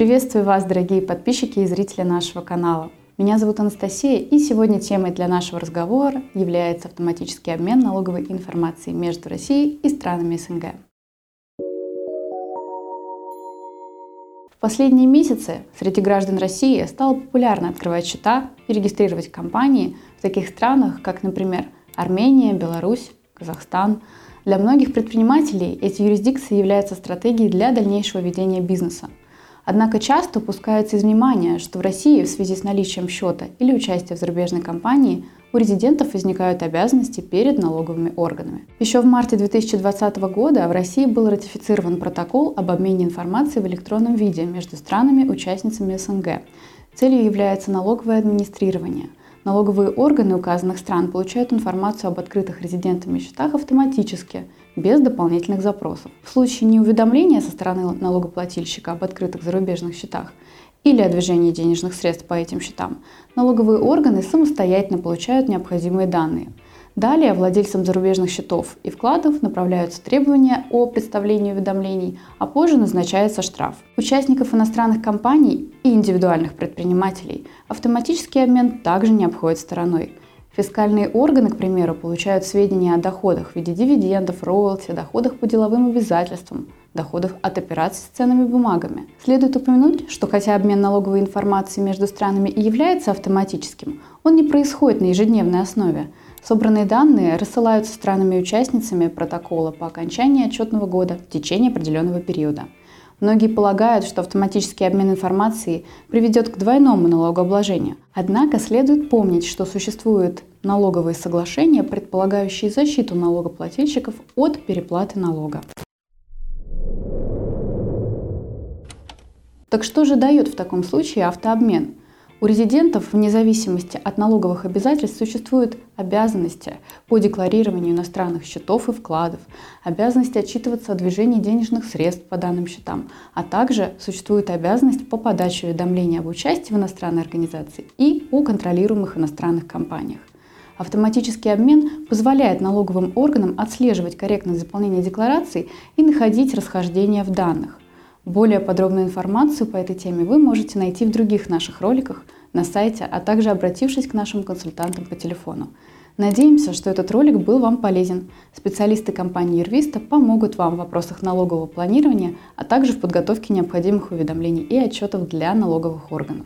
Приветствую вас, дорогие подписчики и зрители нашего канала. Меня зовут Анастасия, и сегодня темой для нашего разговора является автоматический обмен налоговой информацией между Россией и странами СНГ. В последние месяцы среди граждан России стало популярно открывать счета и регистрировать компании в таких странах, как, например, Армения, Беларусь, Казахстан. Для многих предпринимателей эти юрисдикции являются стратегией для дальнейшего ведения бизнеса – Однако часто упускается из внимания, что в России в связи с наличием счета или участия в зарубежной компании у резидентов возникают обязанности перед налоговыми органами. Еще в марте 2020 года в России был ратифицирован протокол об обмене информацией в электронном виде между странами-участницами СНГ. Целью является налоговое администрирование – Налоговые органы указанных стран получают информацию об открытых резидентами счетах автоматически, без дополнительных запросов. В случае неуведомления со стороны налогоплательщика об открытых зарубежных счетах или о движении денежных средств по этим счетам, налоговые органы самостоятельно получают необходимые данные – Далее владельцам зарубежных счетов и вкладов направляются требования о представлении уведомлений, а позже назначается штраф. Участников иностранных компаний и индивидуальных предпринимателей автоматический обмен также не обходит стороной. Фискальные органы, к примеру, получают сведения о доходах в виде дивидендов, роялти, доходах по деловым обязательствам, доходах от операций с ценными бумагами. Следует упомянуть, что хотя обмен налоговой информацией между странами и является автоматическим, он не происходит на ежедневной основе. Собранные данные рассылаются странами-участницами протокола по окончании отчетного года в течение определенного периода. Многие полагают, что автоматический обмен информацией приведет к двойному налогообложению. Однако следует помнить, что существуют налоговые соглашения, предполагающие защиту налогоплательщиков от переплаты налога. Так что же дает в таком случае автообмен? У резидентов, вне зависимости от налоговых обязательств, существуют обязанности по декларированию иностранных счетов и вкладов, обязанности отчитываться о движении денежных средств по данным счетам, а также существует обязанность по подаче уведомления об участии в иностранной организации и о контролируемых иностранных компаниях. Автоматический обмен позволяет налоговым органам отслеживать корректность заполнения деклараций и находить расхождения в данных. Более подробную информацию по этой теме вы можете найти в других наших роликах на сайте, а также обратившись к нашим консультантам по телефону. Надеемся, что этот ролик был вам полезен. Специалисты компании Ирвиста помогут вам в вопросах налогового планирования, а также в подготовке необходимых уведомлений и отчетов для налоговых органов.